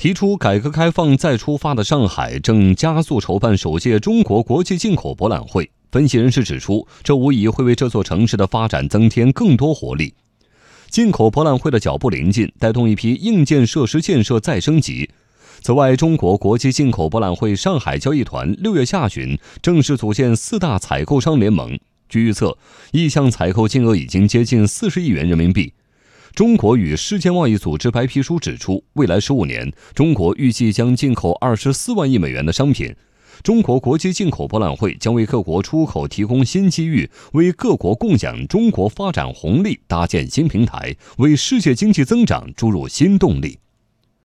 提出改革开放再出发的上海正加速筹办首届中国国际进口博览会。分析人士指出，这无疑会为这座城市的发展增添更多活力。进口博览会的脚步临近，带动一批硬件设施建设再升级。此外，中国国际进口博览会上海交易团六月下旬正式组建四大采购商联盟，据预测，意向采购金额已经接近四十亿元人民币。中国与世界贸易组织白皮书指出，未来十五年，中国预计将进口二十四万亿美元的商品。中国国际进口博览会将为各国出口提供新机遇，为各国共享中国发展红利搭建新平台，为世界经济增长注入新动力。